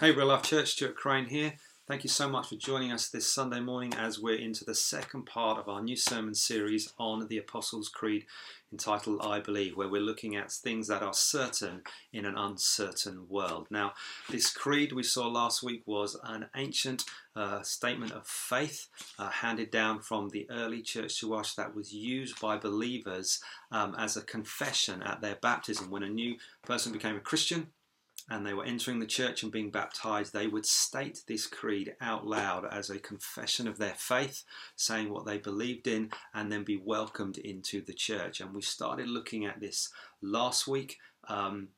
Hey, Real Life Church, Stuart Crane here. Thank you so much for joining us this Sunday morning as we're into the second part of our new sermon series on the Apostles' Creed entitled I Believe, where we're looking at things that are certain in an uncertain world. Now, this creed we saw last week was an ancient uh, statement of faith uh, handed down from the early church to us that was used by believers um, as a confession at their baptism. When a new person became a Christian, and they were entering the church and being baptized, they would state this creed out loud as a confession of their faith, saying what they believed in, and then be welcomed into the church. And we started looking at this last week um,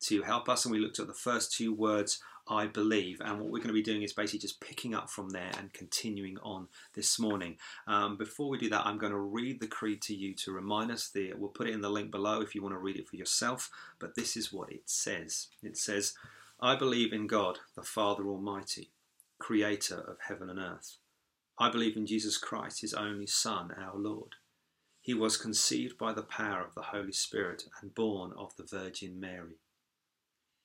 to help us, and we looked at the first two words I believe. And what we're going to be doing is basically just picking up from there and continuing on this morning. Um, before we do that, I'm going to read the creed to you to remind us. The, we'll put it in the link below if you want to read it for yourself. But this is what it says it says, I believe in God, the Father Almighty, creator of heaven and earth. I believe in Jesus Christ, his only Son, our Lord. He was conceived by the power of the Holy Spirit and born of the Virgin Mary.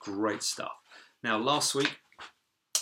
Great stuff. Now, last week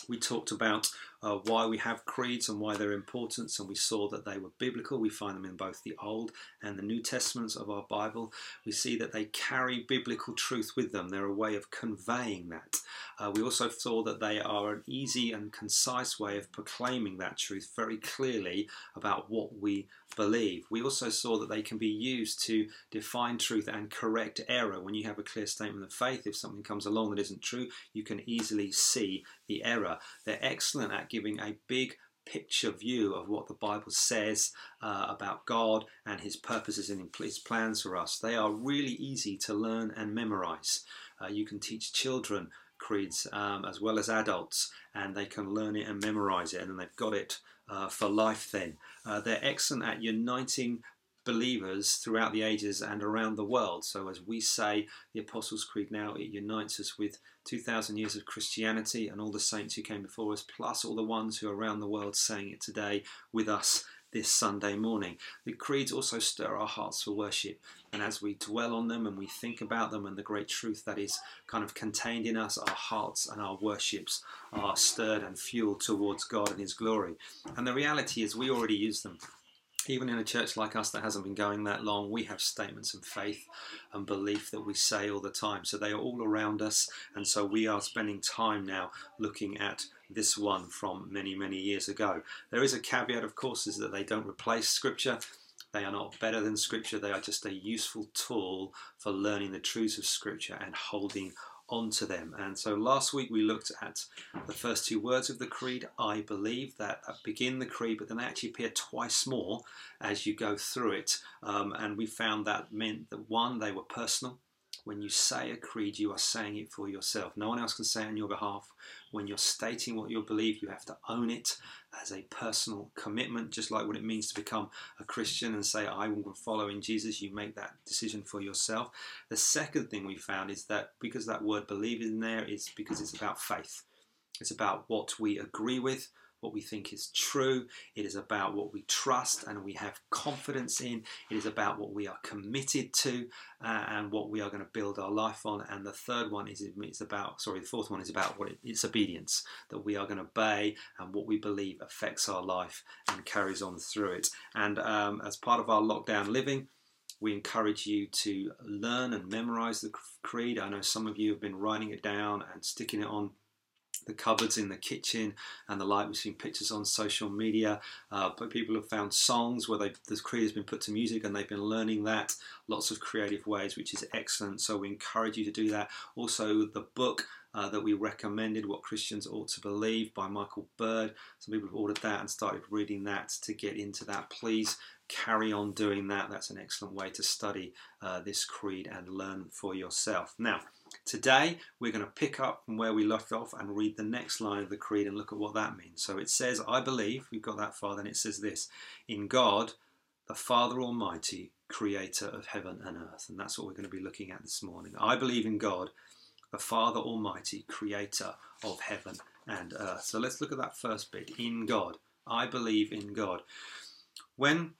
we talked about uh, why we have creeds and why they're important, and we saw that they were biblical. We find them in both the Old and the New Testaments of our Bible. We see that they carry biblical truth with them, they're a way of conveying that. Uh, we also saw that they are an easy and concise way of proclaiming that truth very clearly about what we believe. We also saw that they can be used to define truth and correct error. When you have a clear statement of faith, if something comes along that isn't true, you can easily see the error. They're excellent at giving a big picture view of what the Bible says uh, about God and His purposes and His plans for us. They are really easy to learn and memorize. Uh, you can teach children creeds um, as well as adults, and they can learn it and memorize it, and then they've got it uh, for life. Then uh, they're excellent at uniting believers throughout the ages and around the world. So, as we say the Apostles' Creed now, it unites us with 2,000 years of Christianity and all the saints who came before us, plus all the ones who are around the world saying it today with us this Sunday morning. The creeds also stir our hearts for worship, and as we dwell on them and we think about them and the great truth that is kind of contained in us, our hearts and our worships are stirred and fueled towards God and His glory. And the reality is, we already use them even in a church like us that hasn't been going that long, we have statements of faith and belief that we say all the time. So they are all around us, and so we are spending time now looking at this one from many, many years ago. There is a caveat, of course, is that they don't replace Scripture. They are not better than Scripture. They are just a useful tool for learning the truths of Scripture and holding onto them. And so last week we looked at the first two words of the creed, I believe, that, begin the creed, but then they actually appear twice more as you go through it. Um, and we found that meant that one, they were personal. When you say a creed, you are saying it for yourself. No one else can say it on your behalf. When you're stating what you believe, you have to own it as a personal commitment, just like what it means to become a Christian and say, I will follow in Jesus. You make that decision for yourself. The second thing we found is that because that word believe is in there, it's because it's about faith. It's about what we agree with, what we think is true. It is about what we trust and we have confidence in. It is about what we are committed to uh, and what we are going to build our life on. And the third one is it's about sorry, the fourth one is about what it, it's obedience that we are going to obey and what we believe affects our life and carries on through it. And um, as part of our lockdown living. We encourage you to learn and memorize the creed. I know some of you have been writing it down and sticking it on the cupboards in the kitchen and the like. We've seen pictures on social media, uh, but people have found songs where the creed has been put to music and they've been learning that lots of creative ways, which is excellent. So we encourage you to do that. Also, the book. Uh, that we recommended, What Christians Ought to Believe by Michael Bird. Some people have ordered that and started reading that to get into that. Please carry on doing that. That's an excellent way to study uh, this creed and learn for yourself. Now, Today, we're going to pick up from where we left off and read the next line of the Creed and look at what that means. So it says, I believe, we've got that far, then it says this in God, the Father Almighty, creator of heaven and earth. And that's what we're going to be looking at this morning. I believe in God, the Father Almighty, creator of heaven and earth. So let's look at that first bit in God. I believe in God. When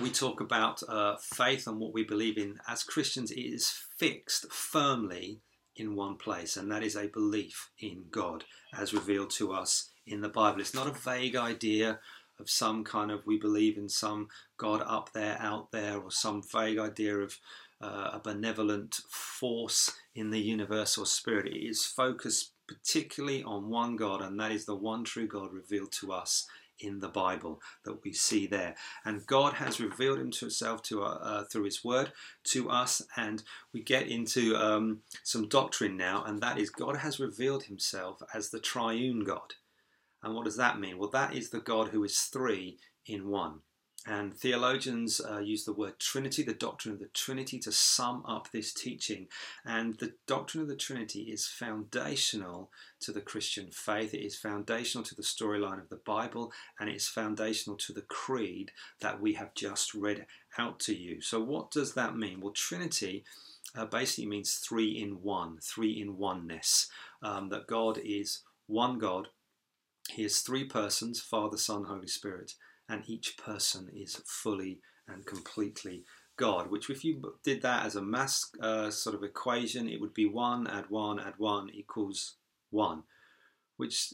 we talk about uh, faith and what we believe in as Christians, it is fixed firmly in one place, and that is a belief in God as revealed to us in the Bible. It's not a vague idea of some kind of we believe in some God up there, out there, or some vague idea of uh, a benevolent force in the universe or spirit. It is focused particularly on one God, and that is the one true God revealed to us in the Bible that we see there. And God has revealed Himself to uh, uh, through His Word to us, and we get into um, some doctrine now, and that is God has revealed Himself as the Triune God. And what does that mean? Well, that is the God who is three in one. And theologians uh, use the word Trinity, the doctrine of the Trinity, to sum up this teaching. And the doctrine of the Trinity is foundational to the Christian faith. It is foundational to the storyline of the Bible, and it's foundational to the creed that we have just read out to you. So, what does that mean? Well, Trinity. Uh, basically means three in one, three in oneness. Um, that God is one God, He is three persons Father, Son, Holy Spirit and each person is fully and completely God. Which, if you did that as a mass uh, sort of equation, it would be 1 add 1 add 1 equals 1, which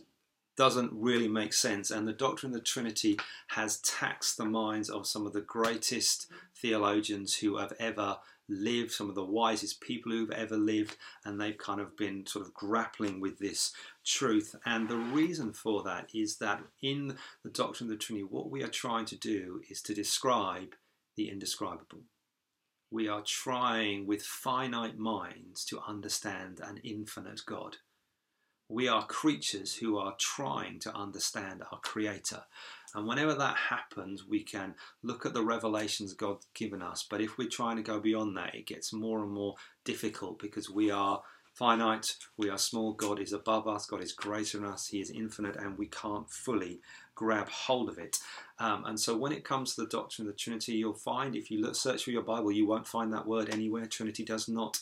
doesn't really make sense. And the doctrine of the Trinity has taxed the minds of some of the greatest theologians who have ever lived, some of the wisest people who've ever lived, and they've kind of been sort of grappling with this truth. And the reason for that is that in the doctrine of the Trinity, what we are trying to do is to describe the indescribable. We are trying with finite minds to understand an infinite God. We are creatures who are trying to understand our Creator. And whenever that happens, we can look at the revelations God's given us. But if we're trying to go beyond that, it gets more and more difficult because we are finite, we are small, God is above us, God is greater than us, He is infinite, and we can't fully grab hold of it. Um, and so when it comes to the doctrine of the Trinity, you'll find if you look, search through your Bible, you won't find that word anywhere. Trinity does not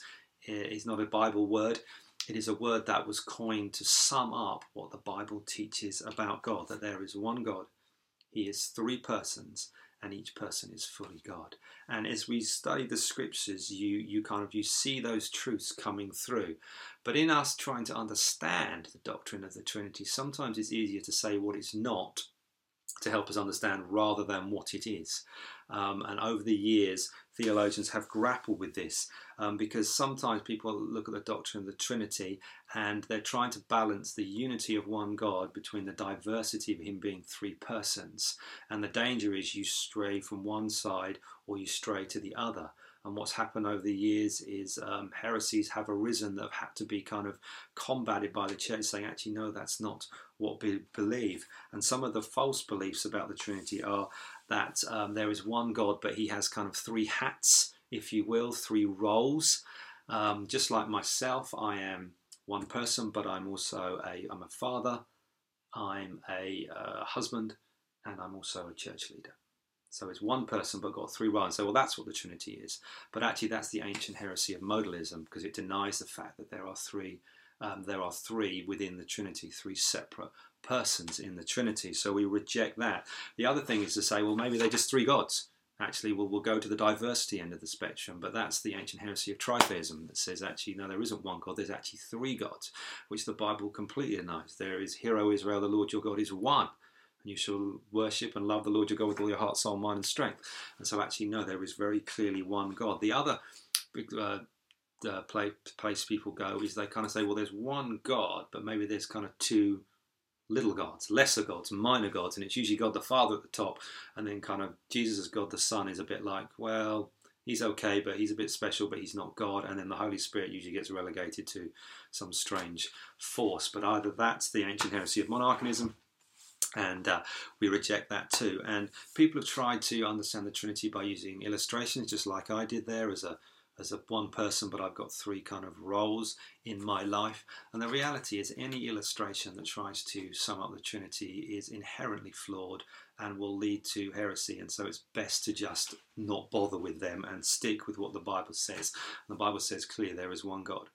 eh, is not a Bible word. It is a word that was coined to sum up what the Bible teaches about God, that there is one God, He is three persons, and each person is fully God. And as we study the scriptures, you you kind of you see those truths coming through. But in us trying to understand the doctrine of the Trinity, sometimes it's easier to say what it's not to help us understand rather than what it is. Um, and over the years, theologians have grappled with this um, because sometimes people look at the doctrine of the Trinity and they're trying to balance the unity of one God between the diversity of Him being three persons. And the danger is you stray from one side or you stray to the other. And what's happened over the years is um, heresies have arisen that have had to be kind of combated by the church, saying, actually, no, that's not what we believe. And some of the false beliefs about the Trinity are that um, there is one God, but he has kind of three hats, if you will, three roles. Um, just like myself, I am one person, but I'm also a I'm a father, I'm a uh, husband, and I'm also a church leader. So it's one person but got three roles. So well, that's what the Trinity is. But actually, that's the ancient heresy of modalism because it denies the fact that there are three. Um, there are three within the Trinity, three separate persons in the Trinity. So we reject that. The other thing is to say, well, maybe they're just three gods. Actually, we'll, we'll go to the diversity end of the spectrum, but that's the ancient heresy of tritheism that says actually, no, there isn't one God, there's actually three gods, which the Bible completely denies. There is, Hear, O Israel, the Lord your God is one and you shall worship and love the Lord your God with all your heart, soul, mind, and strength. And so, actually, no, there is very clearly one God. The other uh, uh, place people go is they kind of say, well, there's one God, but maybe there's kind of two little gods, lesser gods, minor gods, and it's usually God the Father at the top, and then kind of Jesus as God the Son is a bit like, well, he's okay, but he's a bit special, but he's not God. And then the Holy Spirit usually gets relegated to some strange force. But either that's the ancient heresy of monarchianism, and uh, we reject that too. And people have tried to understand the Trinity by using illustrations, just like I did there as a as a one person, but I've got three kind of roles in my life. And the reality is, any illustration that tries to sum up the Trinity is inherently flawed and will lead to heresy. And so it's best to just not bother with them and stick with what the Bible says. And the Bible says clearly there is one God.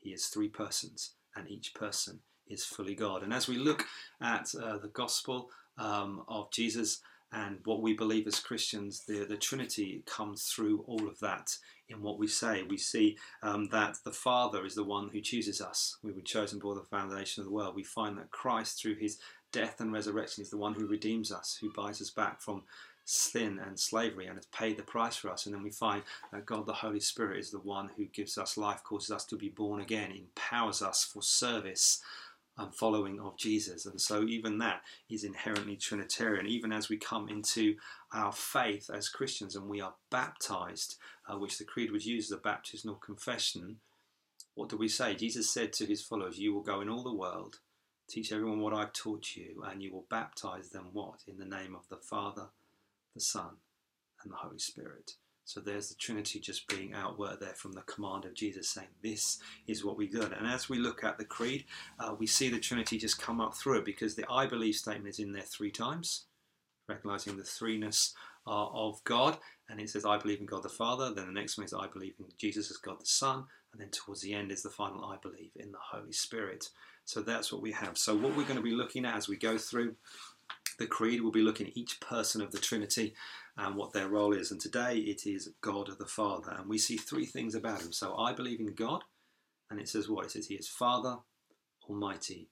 He is three persons, and each person is fully God. And as we look at uh, the gospel um, of Jesus, and what we believe as Christians, the, the Trinity comes through all of that in what we say. We see um, that the Father is the one who chooses us. We were chosen before the foundation of the world. We find that Christ, through his death and resurrection, is the one who redeems us, who buys us back from sin and slavery and has paid the price for us. And then we find that God the Holy Spirit is the one who gives us life, causes us to be born again, empowers us for service and following of Jesus. And so, even that is inherently Trinitarian. Even as we come into our faith as Christians and we are baptized, uh, which the Creed was used as a baptismal confession, what do we say? Jesus said to his followers, You will go in all the world, teach everyone what I've taught you, and you will baptize them what? In the name of the Father, the Son, and the Holy Spirit. So there's the Trinity just being outworked there from the command of Jesus saying, This is what we do. And as we look at the Creed, uh, we see the Trinity just come up through it because the I believe statement is in there three times, recognizing the threeness uh, of God. And it says, I believe in God the Father. Then the next one is, I believe in Jesus as God the Son. And then towards the end is the final, I believe in the Holy Spirit. So that's what we have. So, what we're going to be looking at as we go through the Creed, we'll be looking at each person of the Trinity and what their role is. And today it is God the Father. And we see three things about him. So I believe in God, and it says what? It says he is Father, Almighty,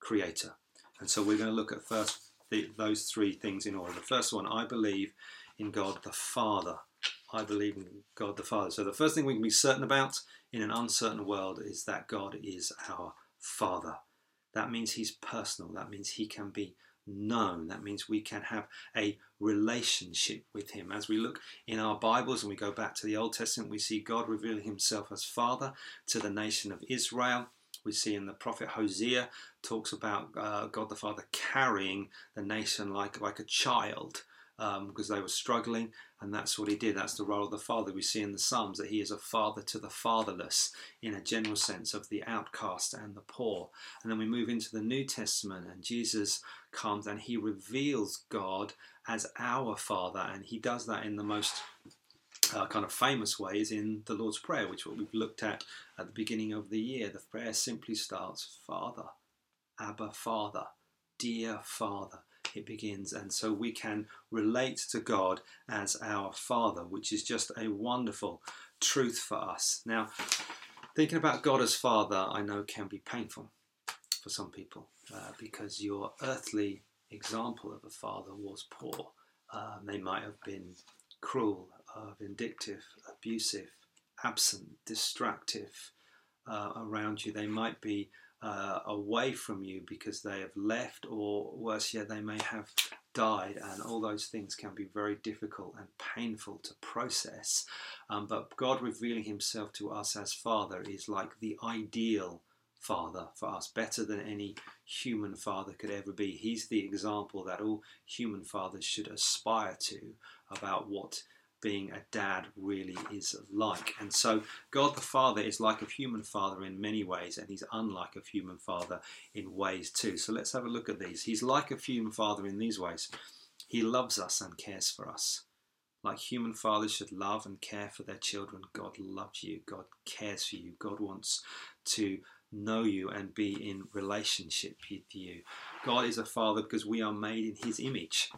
Creator. And so we're going to look at first the, those three things in order. The first one, I believe in God the Father. I believe in God the Father. So the first thing we can be certain about in an uncertain world is that God is our Father. That means He's personal. That means He can be known. That means we can have a relationship with Him. As we look in our Bibles and we go back to the Old Testament, we see God revealing Himself as Father to the nation of Israel. We see in the prophet Hosea talks about uh, God the Father carrying the nation like, like a child um, because they were struggling, and that's what he did. That's the role of the father. We see in the Psalms that he is a father to the fatherless, in a general sense of the outcast and the poor. And then we move into the New Testament, and Jesus comes and he reveals God as our Father, and he does that in the most uh, kind of famous ways in the Lord's Prayer, which what we've looked at at the beginning of the year. The prayer simply starts, Father, Abba, Father, dear Father it begins. And so we can relate to God as our Father, which is just a wonderful truth for us. Now, thinking about God as Father, I know can be painful for some people uh, because your earthly example of a father was poor. Um, they might have been cruel, uh, vindictive, abusive, absent, distractive uh, around you. They might be uh, away from you because they have left, or worse yet, they may have died, and all those things can be very difficult and painful to process. Um, but God revealing Himself to us as Father is like the ideal father for us, better than any human father could ever be. He's the example that all human fathers should aspire to about what being a dad really is like. And so, God the Father is like a human father in many ways, and He's unlike a human father in ways too. So, let's have a look at these. He's like a human father in these ways He loves us and cares for us. Like human fathers should love and care for their children, God loves you, God cares for you, God wants to know you and be in relationship with you. God is a father because we are made in His image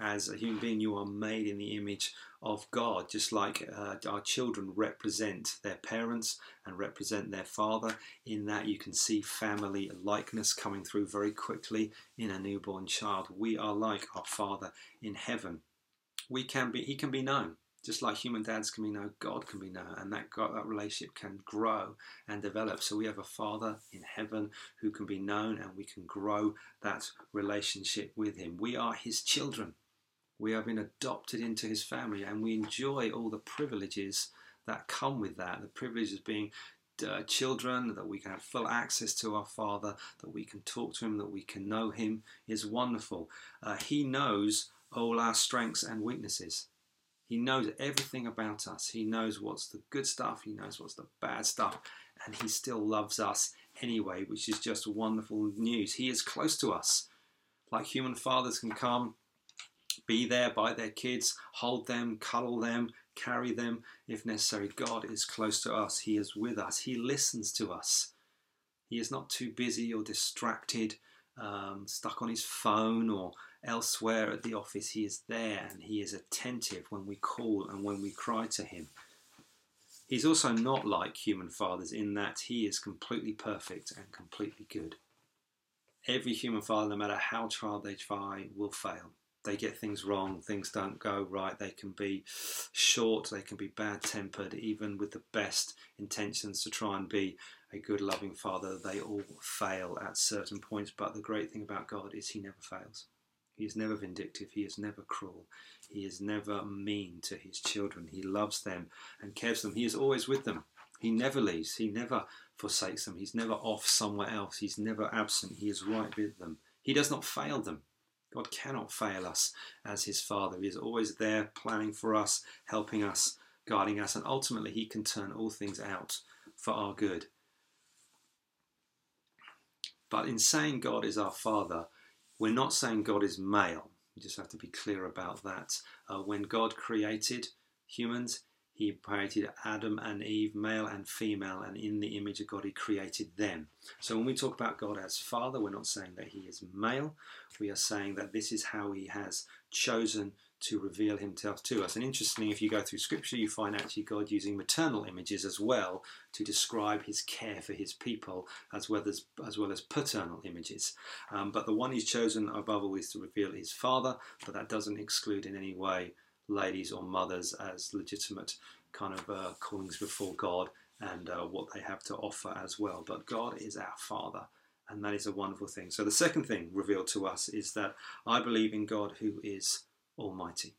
as a human being, you are made in the image of God, just like uh, our children represent their parents and represent their father. In that, you can see family likeness coming through very quickly in a newborn child. We are like our Father in heaven. We can be, He can be known. Just like human dads can be known, God can be known, and that God, that relationship can grow and develop. So we have a Father in heaven who can be known, and we can grow that relationship with Him. We are His children. We have been adopted into his family and we enjoy all the privileges that come with that. The privilege of being uh, children, that we can have full access to our Father, that we can talk to Him, that we can know Him is wonderful. Uh, he knows all our strengths and weaknesses. He knows everything about us. He knows what's the good stuff, He knows what's the bad stuff, and He still loves us anyway, which is just wonderful news. He is close to us. Like human fathers can come, be there by their kids, hold them, cuddle them, carry them if necessary. God is close to us. He is with us. He listens to us. He is not too busy or distracted, um, stuck on his phone or elsewhere at the office. He is there and he is attentive when we call and when we cry to him. He's also not like human fathers in that he is completely perfect and completely good. Every human father, no matter how hard they try, will fail. They get things wrong, things don't go right, they can be short, they can be bad tempered, even with the best intentions to try and be a good, loving father, they all fail at certain points. But the great thing about God is He never fails. He is never vindictive. He is never cruel. He is never mean to his children. He loves them and cares for them. He is always with them. He never leaves. He never forsakes them. He's never off somewhere else. He's never absent. He is right with them. He does not fail them. God cannot fail us as his Father. He is always there, planning for us, helping us, guiding us, and ultimately he can turn all things out for our good. But in saying God is our Father, we're not saying God is male. We just have to be clear about that. Uh, when God created humans, he created Adam and Eve, male and female, and in the image of God, He created them. So when we talk about God as Father, we're not saying that He is male. We are saying that this is how He has chosen to reveal himself to us. And interestingly, if you go through scripture, you find actually God using maternal images as well to describe his care for his people, as well as as well as paternal images. Um, but the one he's chosen above all is to reveal his father, but that doesn't exclude in any way ladies or mothers as legitimate kind of uh, callings before God and uh, what they have to offer as well. But God is our father. And that is a wonderful thing. So, the second thing revealed to us is that I believe in God who is Almighty.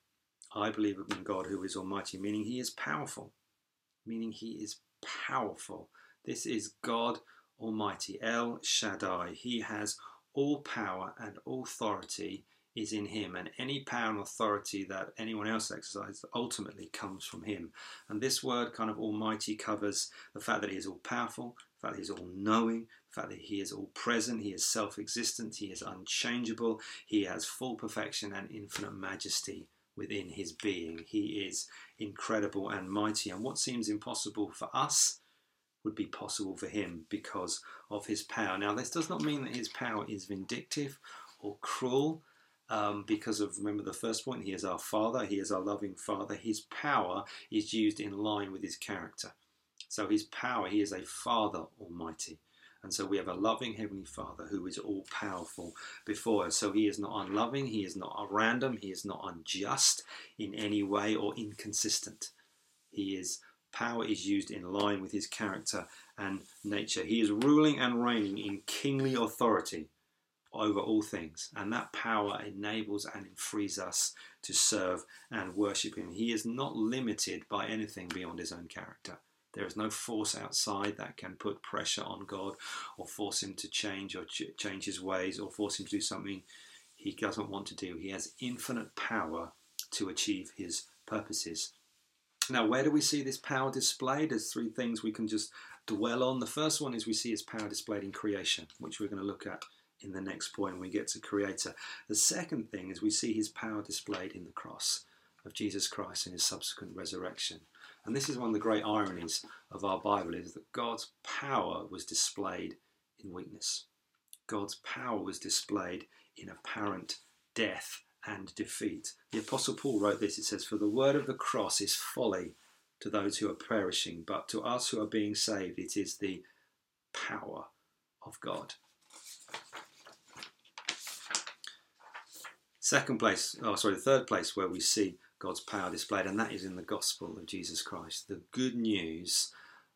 I believe in God who is Almighty, meaning He is powerful. Meaning He is powerful. This is God Almighty, El Shaddai. He has all power and authority is in him, and any power and authority that anyone else exercises ultimately comes from him. And this word, kind of almighty, covers the fact that he is all powerful, the fact that he is all knowing, the fact that he is all present, he is self existent, he is unchangeable, he has full perfection and infinite majesty within his being. He is incredible and mighty, and what seems impossible for us would be possible for him because of his power. Now, this does not mean that his power is vindictive or cruel. Um, because of remember the first point he is our father he is our loving father his power is used in line with his character so his power he is a father almighty and so we have a loving Heavenly Father who is all powerful before us. So he is not unloving, he is not random, he is not unjust in any way or inconsistent. He is power is used in line with his character and nature. He is ruling and reigning in kingly authority over all things, and that power enables and frees us to serve and worship him. He is not limited by anything beyond his own character. There is no force outside that can put pressure on God or force him to change or ch- change his ways or force him to do something he doesn't want to do. He has infinite power to achieve his purposes. Now, where do we see this power displayed? There's three things we can just dwell on. The first one is we see his power displayed in creation, which we're going to look at in the next point when we get to Creator. The second thing is we see his power displayed in the cross of Jesus Christ and his subsequent resurrection. And this is one of the great ironies of our Bible is that God's power was displayed in weakness. God's power was displayed in apparent death and defeat. The Apostle Paul wrote this it says, For the word of the cross is folly to those who are perishing, but to us who are being saved, it is the power of God. Second place, oh sorry, the third place where we see God's power displayed, and that is in the gospel of Jesus Christ. The good news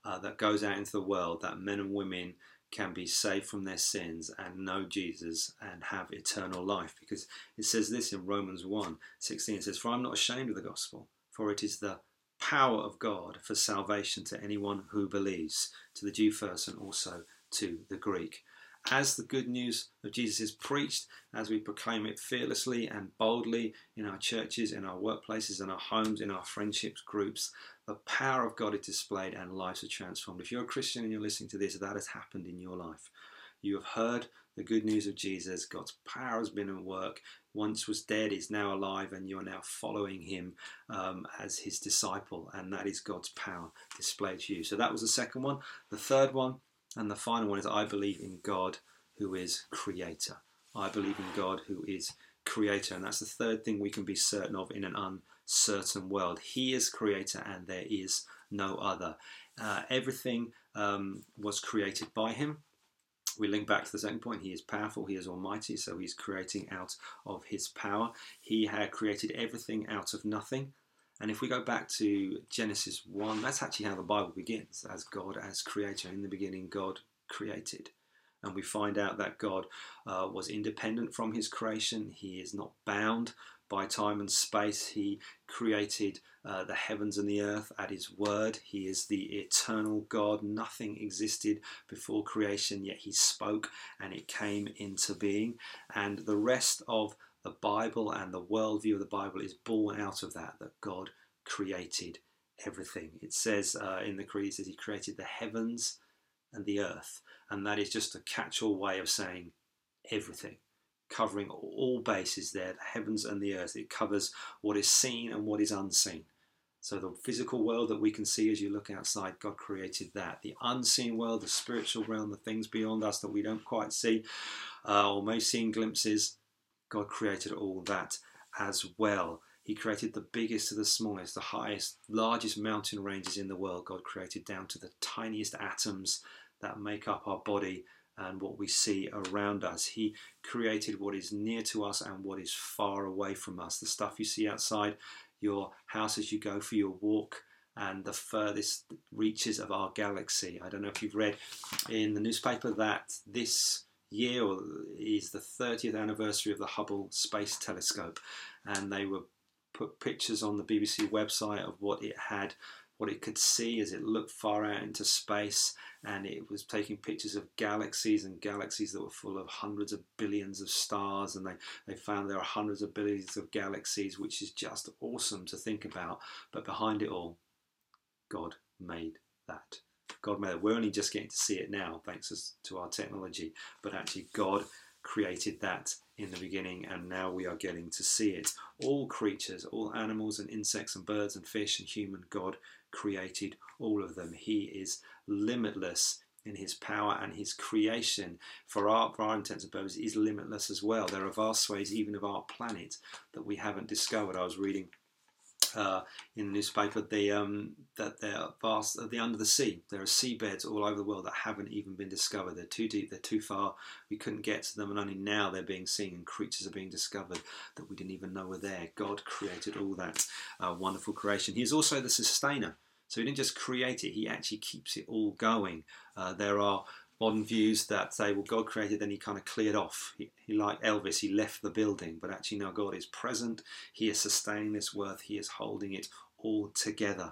uh, that goes out into the world that men and women can be saved from their sins and know Jesus and have eternal life. Because it says this in Romans 1 16 it says, For I'm not ashamed of the gospel, for it is the power of God for salvation to anyone who believes, to the Jew first and also to the Greek. As the good news of Jesus is preached, as we proclaim it fearlessly and boldly in our churches, in our workplaces, in our homes, in our friendships groups, the power of God is displayed and lives are transformed. If you're a Christian and you're listening to this, that has happened in your life. You have heard the good news of Jesus. God's power has been at work. Once was dead, is now alive, and you are now following him um, as his disciple. And that is God's power displayed to you. So that was the second one. The third one and the final one is I believe in God who is creator. I believe in God who is creator. And that's the third thing we can be certain of in an uncertain world. He is creator and there is no other. Uh, everything um, was created by him. We link back to the second point. He is powerful, he is almighty, so he's creating out of his power. He had created everything out of nothing. And if we go back to Genesis 1, that's actually how the Bible begins as God as creator. In the beginning, God created. And we find out that God uh, was independent from his creation. He is not bound by time and space. He created uh, the heavens and the earth at his word. He is the eternal God. Nothing existed before creation, yet he spoke and it came into being. And the rest of the Bible and the worldview of the Bible is born out of that, that God created everything. It says uh, in the Creed that He created the heavens and the earth, and that is just a catch all way of saying everything, covering all bases there the heavens and the earth. It covers what is seen and what is unseen. So, the physical world that we can see as you look outside, God created that. The unseen world, the spiritual realm, the things beyond us that we don't quite see, uh, or may see in glimpses, God created all that as well. He created the biggest to the smallest, the highest, largest mountain ranges in the world. God created down to the tiniest atoms that make up our body and what we see around us. He created what is near to us and what is far away from us. The stuff you see outside your house as you go for your walk and the furthest reaches of our galaxy. I don't know if you've read in the newspaper that this year or is the 30th anniversary of the Hubble Space Telescope, and they were put pictures on the BBC website of what it had, what it could see as it looked far out into space, and it was taking pictures of galaxies and galaxies that were full of hundreds of billions of stars, and they, they found there are hundreds of billions of galaxies, which is just awesome to think about. But behind it all, God made that. God made it. We're only just getting to see it now, thanks to our technology. But actually, God created that in the beginning, and now we are getting to see it. All creatures, all animals and insects and birds and fish and human, God created all of them. He is limitless in his power and his creation for our, for our intents and purposes is limitless as well. There are vast ways even of our planet that we haven't discovered. I was reading uh, in the newspaper the, um, that they're vast, uh, the under the sea. There are seabeds all over the world that haven't even been discovered. They're too deep, they're too far. We couldn't get to them, and only now they're being seen, and creatures are being discovered that we didn't even know were there. God created all that uh, wonderful creation. He is also the sustainer. So he didn't just create it, he actually keeps it all going. Uh, there are modern views that say, well, God created, then he kind of cleared off. He, he, like Elvis, he left the building, but actually, no, God is present. He is sustaining this worth. He is holding it all together.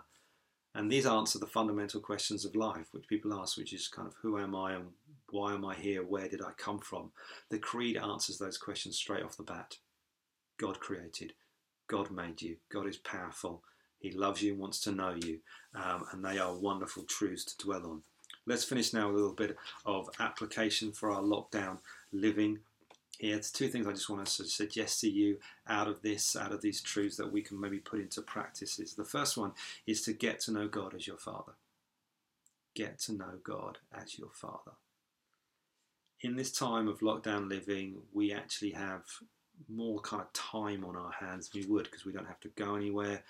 And these answer the fundamental questions of life, which people ask, which is kind of who am I and why am I here? Where did I come from? The Creed answers those questions straight off the bat. God created, God made you, God is powerful, He loves you and wants to know you, um, and they are wonderful truths to dwell on. Let's finish now with a little bit of application for our lockdown living. Here, it's two things I just want to suggest to you out of this, out of these truths that we can maybe put into practices. The first one is to get to know God as your Father. Get to know God as your Father. In this time of lockdown living, we actually have more kind of time on our hands than we would because we don't have to go anywhere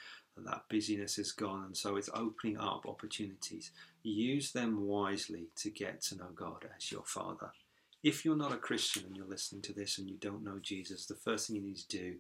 that busyness is gone, and so it's opening up opportunities. Use them wisely to get to know God as your Father. If you're not a Christian and you're listening to this and you don't know Jesus, the first thing you need to do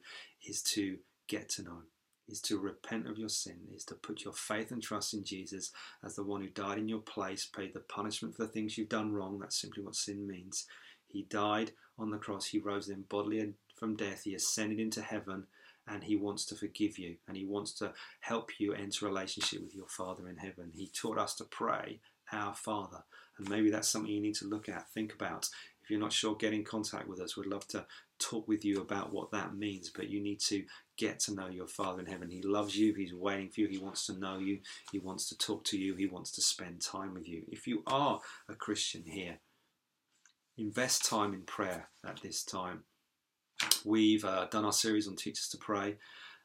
is to get to know is to repent of your sin, is to put your faith and trust in Jesus as the one who died in your place, paid the punishment for the things you've done wrong. That's simply what sin means. He died on the cross, He rose then bodily from death, He ascended into heaven and he wants to forgive you and he wants to help you enter relationship with your Father in heaven. He taught us to pray, Our Father. And maybe that's something you need to look at, think about. If you're not sure, get in contact with us. We'd love to talk with you about what that means. But you need to get to know your Father in heaven. He loves you. He's waiting for you. He wants to know you. He wants to talk to you. He wants to spend time with you. If you are a Christian here, invest time in prayer at this time. We've uh, done our series on Teach Us to Pray.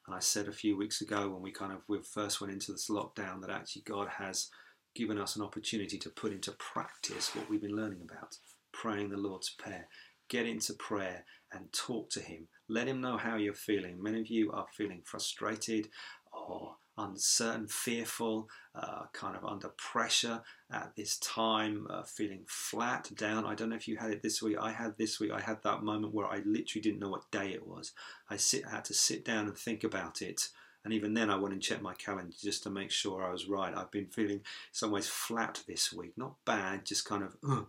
And I said a few weeks ago when we kind of we first went into this lockdown that actually God has given us an opportunity to put into practice what we've been learning about praying the Lord's Prayer. Get into prayer and talk to Him. Let Him know how you're feeling. Many of you are feeling frustrated or uncertain, fearful, uh, kind of under pressure at this time, uh, feeling flat, down. I don't know if you had it this week. I had this week. I had that moment where I literally didn't know what day it was. I sit, had to sit down and think about it. And even then, I went and checked my calendar just to make sure I was right. I've been feeling some ways flat this week. Not bad, just kind of uh,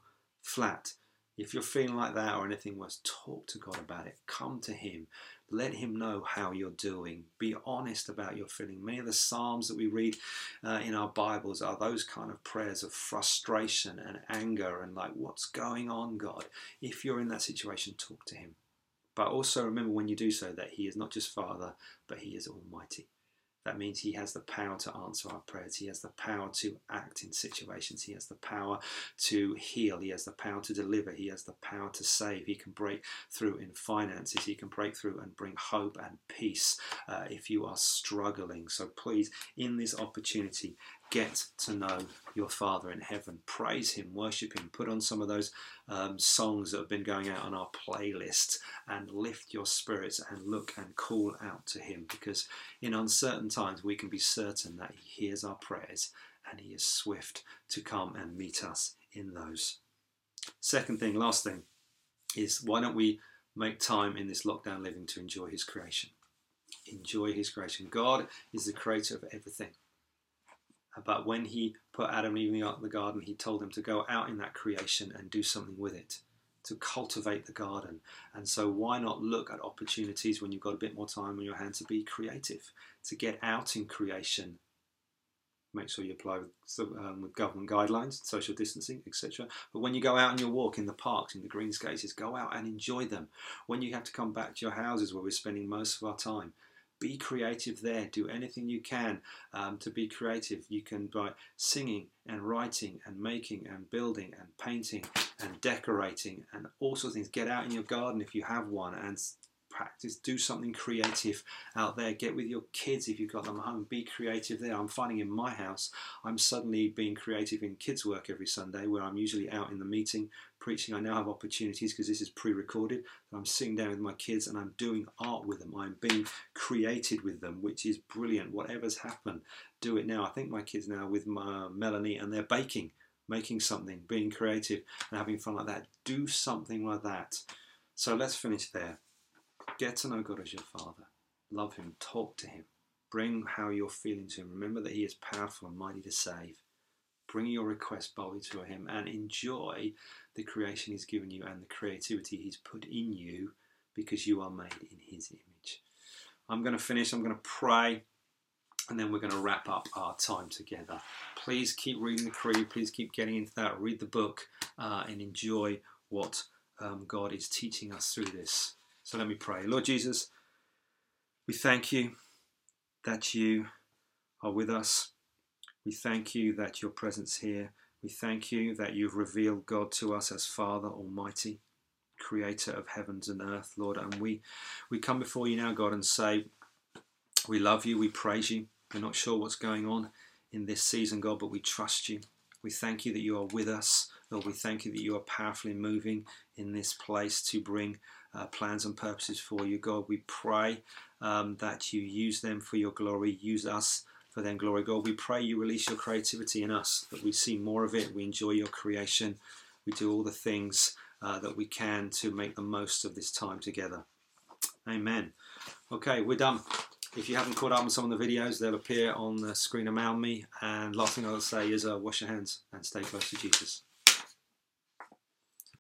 flat. If you're feeling like that or anything worse, talk to God about it. Come to Him. Let Him know how you're doing. Be honest about your feeling. Many of the Psalms that we read uh, in our Bibles are those kind of prayers of frustration and anger and like, what's going on, God? If you're in that situation, talk to Him. But also remember when you do so that He is not just Father, but He is Almighty. That means he has the power to answer our prayers. He has the power to act in situations. He has the power to heal. He has the power to deliver. He has the power to save. He can break through in finances. He can break through and bring hope and peace uh, if you are struggling. So please, in this opportunity, get to know your Father in heaven. Praise Him, worship Him, put on some of those um, songs that have been going out on our playlist and lift your spirits and look and call out to Him because in uncertain times we can be certain that He hears our prayers and He is swift to come and meet us in those. Second thing, last thing, is why don't we make time in this lockdown living to enjoy His creation? Enjoy His creation. God is the creator of everything. But when he put Adam and Eve in the garden, he told them to go out in that creation and do something with it, to cultivate the garden. And so, why not look at opportunities when you've got a bit more time on your hands to be creative, to get out in creation? Make sure you apply with, um, with government guidelines, social distancing, etc. But when you go out and you walk in the parks, in the green spaces, go out and enjoy them. When you have to come back to your houses where we're spending most of our time, be creative there. Do anything you can um, to be creative. You can by singing and writing and making and building and painting and decorating and all sorts of things. Get out in your garden if you have one and practice, do something creative out there. Get with your kids if you've got them at home. Be creative there. I'm finding in my house, I'm suddenly being creative in kids' work every Sunday, where I'm usually out in the meeting preaching. I now have opportunities because this is pre-recorded. I'm sitting down with my kids and I'm doing art with them. I'm being created with them, which is brilliant. Whatever's happened, do it now. I think my kids now with my Melanie and they're baking making something, being creative, and having fun like that. Do something like that. So let's finish there. Get to know God as your Father. Love Him. Talk to Him. Bring how you're feeling to Him. Remember that He is powerful and mighty to save. Bring your request boldly to Him and enjoy the creation He's given you and the creativity He's put in you because you are made in His image. I'm going to finish. I'm going to pray and then we're going to wrap up our time together. Please keep reading the Creed. Please keep getting into that. Read the book uh, and enjoy what um, God is teaching us through this. So let me pray. Lord Jesus, we thank you that you are with us. We thank you that your presence here. We thank you that you've revealed God to us as Father Almighty, creator of heavens and earth, Lord. And we, we come before you now, God, and say, we love you, we praise you. We're not sure what's going on in this season, God, but we trust you. We thank you that you are with us. Lord, we thank you that you are powerfully moving in this place to bring uh, plans and purposes for you, God. We pray um, that you use them for your glory, use us for their glory, God. We pray you release your creativity in us, that we see more of it, we enjoy your creation, we do all the things uh, that we can to make the most of this time together. Amen. Okay, we're done. If you haven't caught up on some of the videos, they'll appear on the screen around me. And last thing I'll say is uh, wash your hands and stay close to Jesus.